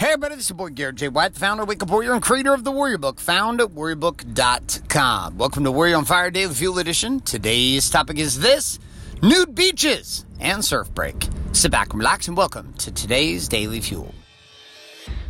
Hey everybody, this is your boy Garrett J. White, the founder of Wake Up Warrior and creator of the Warrior Book, found at warriorbook.com. Welcome to Warrior on Fire Daily Fuel Edition. Today's topic is this nude beaches and surf break. Sit back relax and welcome to today's Daily Fuel.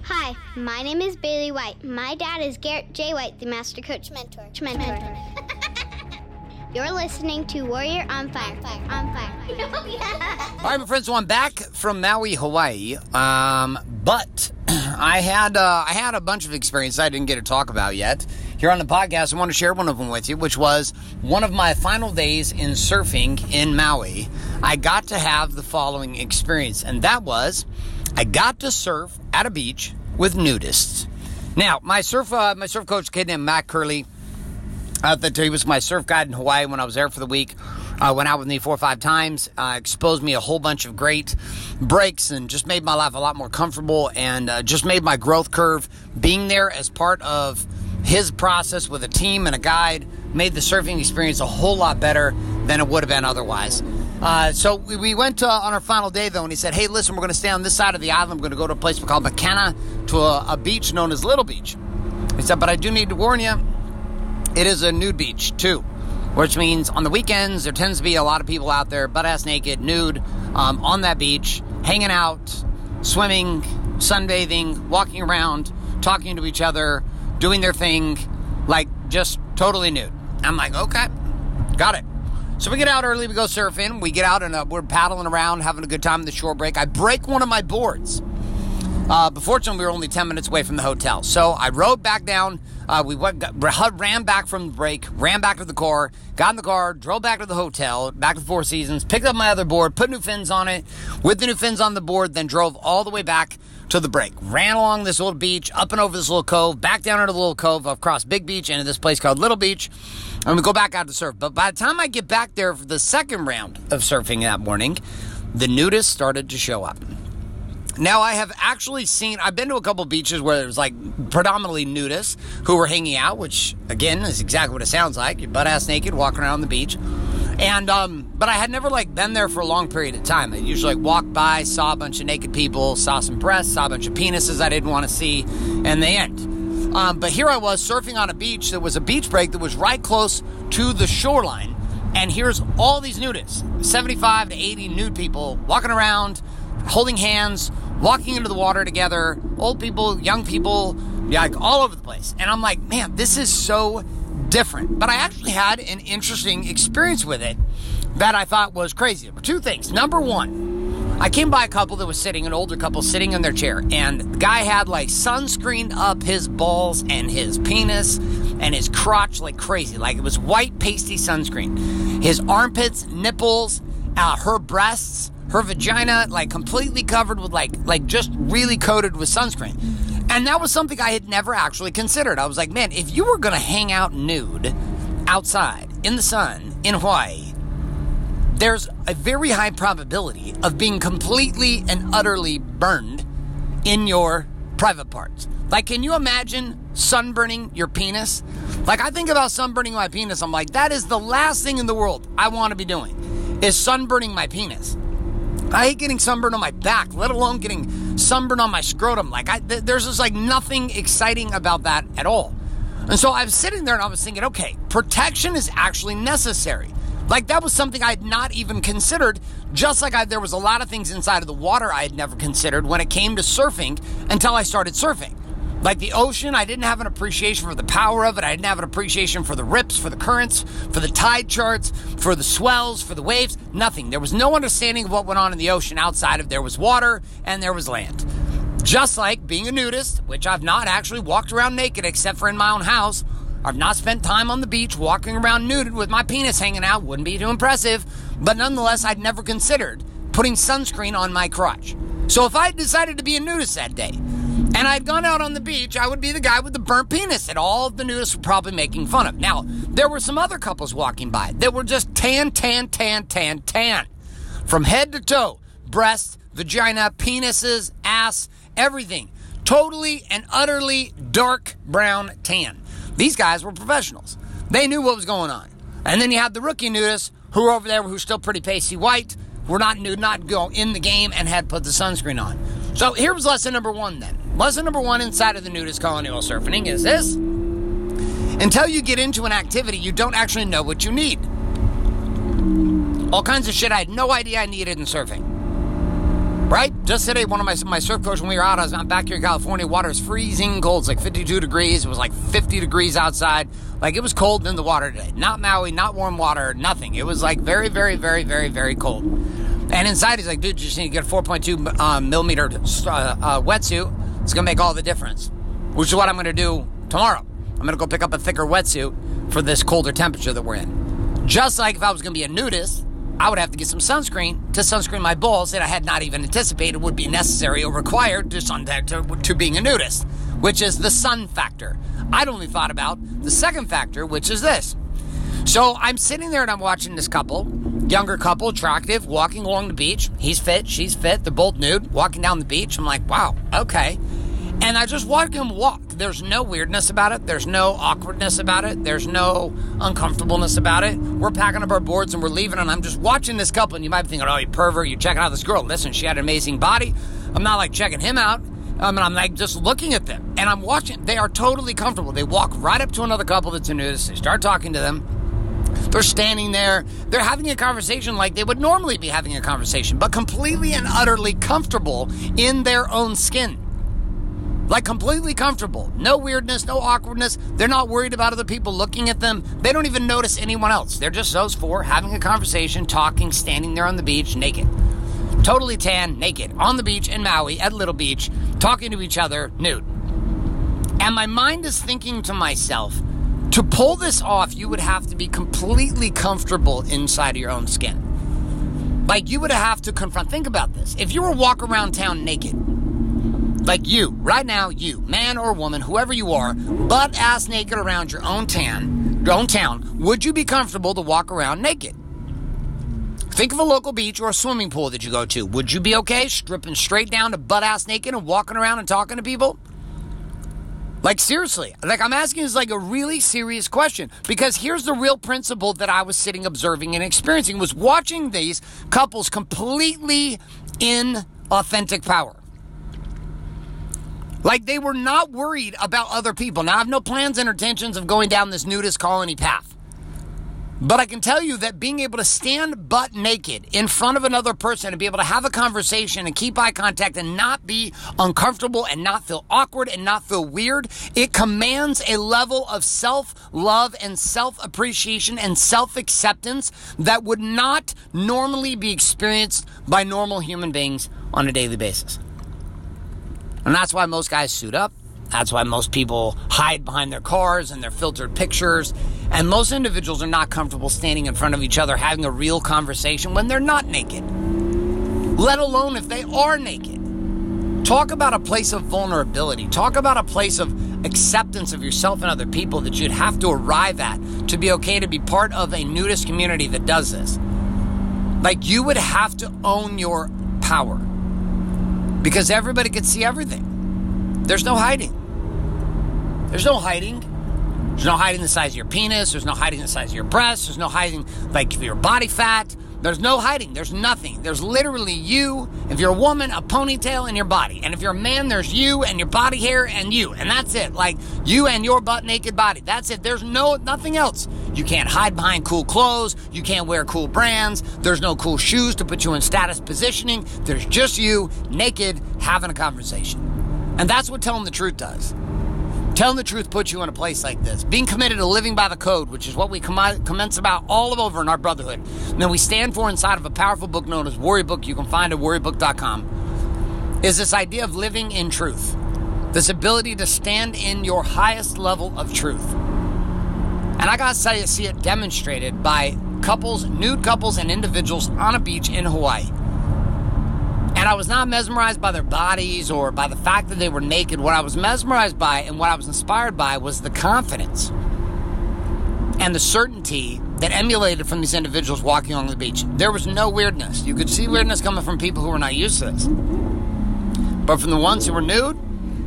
Hi, my name is Bailey White. My dad is Garrett J. White, the Master Coach Mentor. Mentor. You're listening to Warrior on Fire. On Fire. All right, my friends, so I'm back from Maui, Hawaii. Um, but I had uh, I had a bunch of experience I didn't get to talk about yet here on the podcast. I want to share one of them with you, which was one of my final days in surfing in Maui. I got to have the following experience, and that was I got to surf at a beach with nudists. Now, my surf uh, my surf coach, kid named Matt Curley, he was my surf guide in Hawaii when I was there for the week. Uh, went out with me four or five times, uh, exposed me a whole bunch of great breaks, and just made my life a lot more comfortable and uh, just made my growth curve. Being there as part of his process with a team and a guide made the surfing experience a whole lot better than it would have been otherwise. Uh, so we, we went uh, on our final day though, and he said, "Hey, listen, we're going to stay on this side of the island. We're going to go to a place called Makena to a, a beach known as Little Beach." He said, "But I do need to warn you." It is a nude beach too, which means on the weekends there tends to be a lot of people out there butt ass naked, nude, um, on that beach, hanging out, swimming, sunbathing, walking around, talking to each other, doing their thing, like just totally nude. I'm like, okay, got it. So we get out early, we go surfing, we get out and uh, we're paddling around, having a good time in the shore break. I break one of my boards. Uh, but fortunately, we were only 10 minutes away from the hotel. So I rode back down. Uh, we went, got, ran back from the break, ran back to the car, got in the car, drove back to the hotel, back to the Four Seasons, picked up my other board, put new fins on it, with the new fins on the board, then drove all the way back to the break. Ran along this little beach, up and over this little cove, back down into the little cove, across Big Beach, into this place called Little Beach. And we go back out to surf. But by the time I get back there for the second round of surfing that morning, the nudists started to show up. Now, I have actually seen, I've been to a couple beaches where there's like predominantly nudists who were hanging out, which again is exactly what it sounds like. You're butt ass naked walking around the beach. And, um, but I had never like been there for a long period of time. I usually like walked by, saw a bunch of naked people, saw some breasts, saw a bunch of penises I didn't want to see, and they end. Um, but here I was surfing on a beach that was a beach break that was right close to the shoreline. And here's all these nudists 75 to 80 nude people walking around, holding hands, walking into the water together, old people, young people, like all over the place. And I'm like, man, this is so different. But I actually had an interesting experience with it that I thought was crazy. Two things. Number one, I came by a couple that was sitting, an older couple sitting in their chair, and the guy had like sunscreened up his balls and his penis and his crotch like crazy. Like it was white pasty sunscreen. His armpits, nipples, uh, her breasts, her vagina like completely covered with like like just really coated with sunscreen. And that was something I had never actually considered. I was like, man, if you were going to hang out nude outside in the sun in Hawaii, there's a very high probability of being completely and utterly burned in your private parts. Like, can you imagine sunburning your penis? Like, I think about sunburning my penis. I'm like, that is the last thing in the world I want to be doing, is sunburning my penis. I hate getting sunburned on my back, let alone getting sunburned on my scrotum. Like, I, th- there's just like nothing exciting about that at all. And so I was sitting there and I was thinking, okay, protection is actually necessary. Like, that was something I had not even considered, just like I, there was a lot of things inside of the water I had never considered when it came to surfing until I started surfing. Like the ocean, I didn't have an appreciation for the power of it. I didn't have an appreciation for the rips, for the currents, for the tide charts, for the swells, for the waves. Nothing. There was no understanding of what went on in the ocean outside of there was water and there was land. Just like being a nudist, which I've not actually walked around naked except for in my own house. I've not spent time on the beach walking around nude with my penis hanging out. Wouldn't be too impressive. But nonetheless, I'd never considered putting sunscreen on my crotch. So if I decided to be a nudist that day, and I'd gone out on the beach, I would be the guy with the burnt penis that all of the nudists were probably making fun of. Now, there were some other couples walking by that were just tan, tan, tan, tan, tan. From head to toe. Breasts, vagina, penises, ass, everything. Totally and utterly dark brown tan. These guys were professionals. They knew what was going on. And then you had the rookie nudists who were over there who were still pretty pasty white, were not nude, not go in the game, and had put the sunscreen on. So here was lesson number one then. Lesson number one inside of the nudist colony while surfing is this. Until you get into an activity, you don't actually know what you need. All kinds of shit I had no idea I needed in surfing. Right? Just today, one of my, my surf coach, when we were out, I was back here in California, water is freezing cold. It's like 52 degrees. It was like 50 degrees outside. Like it was cold in the water today. Not Maui, not warm water, nothing. It was like very, very, very, very, very cold. And inside, he's like, dude, you just need to get a 4.2 um, millimeter uh, uh, wetsuit. It's going to make all the difference, which is what I'm going to do tomorrow. I'm going to go pick up a thicker wetsuit for this colder temperature that we're in. Just like if I was going to be a nudist, I would have to get some sunscreen to sunscreen my balls that I had not even anticipated would be necessary or required to, sun, to, to being a nudist, which is the sun factor. I'd only thought about the second factor, which is this. So I'm sitting there and I'm watching this couple, younger couple, attractive, walking along the beach. He's fit, she's fit, they're both nude, walking down the beach. I'm like, wow, okay. And I just watch them walk. There's no weirdness about it. There's no awkwardness about it. There's no uncomfortableness about it. We're packing up our boards and we're leaving, and I'm just watching this couple. And you might be thinking, oh, you pervert, you're checking out this girl. Listen, she had an amazing body. I'm not like checking him out. Um, mean, I'm like just looking at them and I'm watching. They are totally comfortable. They walk right up to another couple that's a nudist. They start talking to them. They're standing there. They're having a conversation like they would normally be having a conversation, but completely and utterly comfortable in their own skin. Like completely comfortable. No weirdness, no awkwardness. They're not worried about other people looking at them. They don't even notice anyone else. They're just those four having a conversation, talking, standing there on the beach naked. Totally tan, naked, on the beach in Maui at Little Beach, talking to each other, nude. And my mind is thinking to myself, to pull this off, you would have to be completely comfortable inside of your own skin. Like you would have to confront. Think about this. If you were walk around town naked, like you, right now, you, man or woman, whoever you are, butt ass naked around your own town, your own town, would you be comfortable to walk around naked? Think of a local beach or a swimming pool that you go to. Would you be okay stripping straight down to butt ass naked and walking around and talking to people? Like seriously, like I'm asking is like a really serious question because here's the real principle that I was sitting observing and experiencing was watching these couples completely in authentic power. Like they were not worried about other people. Now I have no plans and intentions of going down this nudist colony path. But I can tell you that being able to stand butt naked in front of another person and be able to have a conversation and keep eye contact and not be uncomfortable and not feel awkward and not feel weird, it commands a level of self love and self appreciation and self acceptance that would not normally be experienced by normal human beings on a daily basis. And that's why most guys suit up. That's why most people hide behind their cars and their filtered pictures. And most individuals are not comfortable standing in front of each other having a real conversation when they're not naked, let alone if they are naked. Talk about a place of vulnerability. Talk about a place of acceptance of yourself and other people that you'd have to arrive at to be okay to be part of a nudist community that does this. Like you would have to own your power because everybody could see everything. There's no hiding. There's no hiding. There's no hiding the size of your penis. There's no hiding the size of your breasts. There's no hiding like your body fat. There's no hiding. There's nothing. There's literally you. If you're a woman, a ponytail in your body. And if you're a man, there's you and your body hair and you. And that's it. Like you and your butt naked body. That's it. There's no nothing else. You can't hide behind cool clothes. You can't wear cool brands. There's no cool shoes to put you in status positioning. There's just you naked having a conversation. And that's what telling the truth does. Telling the truth puts you in a place like this. Being committed to living by the code, which is what we com- commence about all over in our brotherhood. And then we stand for inside of a powerful book known as Warrior Book, you can find at warriorbook.com, is this idea of living in truth. This ability to stand in your highest level of truth. And I gotta say, you see it demonstrated by couples, nude couples, and individuals on a beach in Hawaii. And I was not mesmerized by their bodies or by the fact that they were naked. What I was mesmerized by and what I was inspired by was the confidence and the certainty that emulated from these individuals walking along the beach. There was no weirdness. You could see weirdness coming from people who were not used to this. But from the ones who were nude,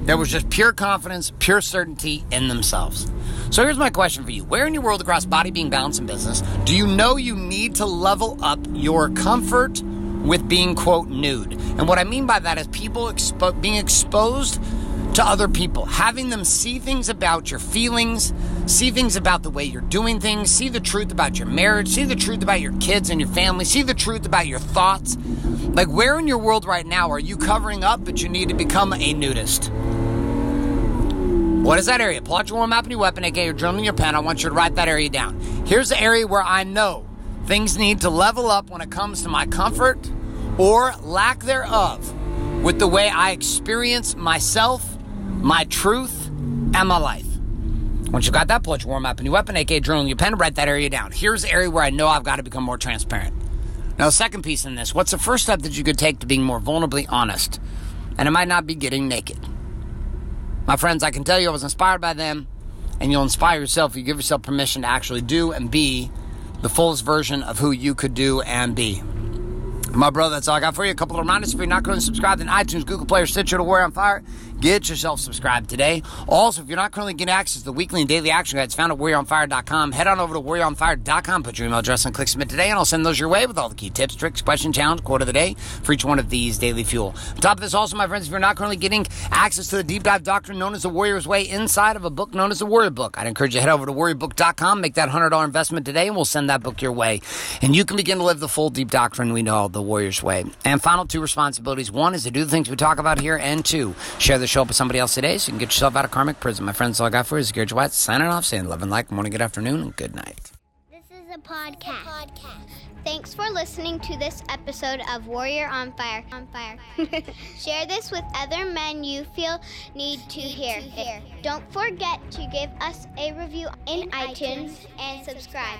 there was just pure confidence, pure certainty in themselves. So here's my question for you. Where in your world across body, being, balance, and business do you know you need to level up your comfort with being, quote, nude? And what I mean by that is people expo- being exposed to other people, having them see things about your feelings, see things about the way you're doing things, see the truth about your marriage, see the truth about your kids and your family, see the truth about your thoughts. Like, where in your world right now are you covering up, but you need to become a nudist? What is that area? Pull out your warm up and your weapon, aka your journal and your pen. I want you to write that area down. Here's the area where I know things need to level up when it comes to my comfort or lack thereof with the way I experience myself my truth, and my life. Once you've got that, your warm up and your weapon, aka and your pen, write that area down. Here's the area where I know I've got to become more transparent. Now, the second piece in this, what's the first step that you could take to being more vulnerably honest? And it might not be getting naked. My friends, I can tell you I was inspired by them, and you'll inspire yourself if you give yourself permission to actually do and be the fullest version of who you could do and be. My brother, that's all I got for you. A couple of reminders if you're not going to subscribe, then iTunes, Google Play, or Stitcher to Warrior on Fire, get yourself subscribed today. Also, if you're not currently getting access to the weekly and daily action guides found at warrioronfire.com, head on over to warrioronfire.com, put your email address and click submit today, and I'll send those your way with all the key tips, tricks, question, challenge, quote of the day for each one of these daily fuel. On top of this, also, my friends, if you're not currently getting access to the deep dive doctrine known as the Warrior's Way inside of a book known as the Warrior Book, I'd encourage you to head over to warriorbook.com, make that $100 investment today, and we'll send that book your way. And you can begin to live the full deep doctrine we know, the Warrior's Way. And final two responsibilities. One is to do the things we talk about here, and two, share the show up with somebody else today so you can get yourself out of karmic prison. My friends, all I got for you is Gary White signing off, saying love and like, morning, good afternoon, and good night. This is a podcast. Thanks for listening to this episode of Warrior on Fire. On Fire. Share this with other men you feel need to hear. Don't forget to give us a review in iTunes and subscribe.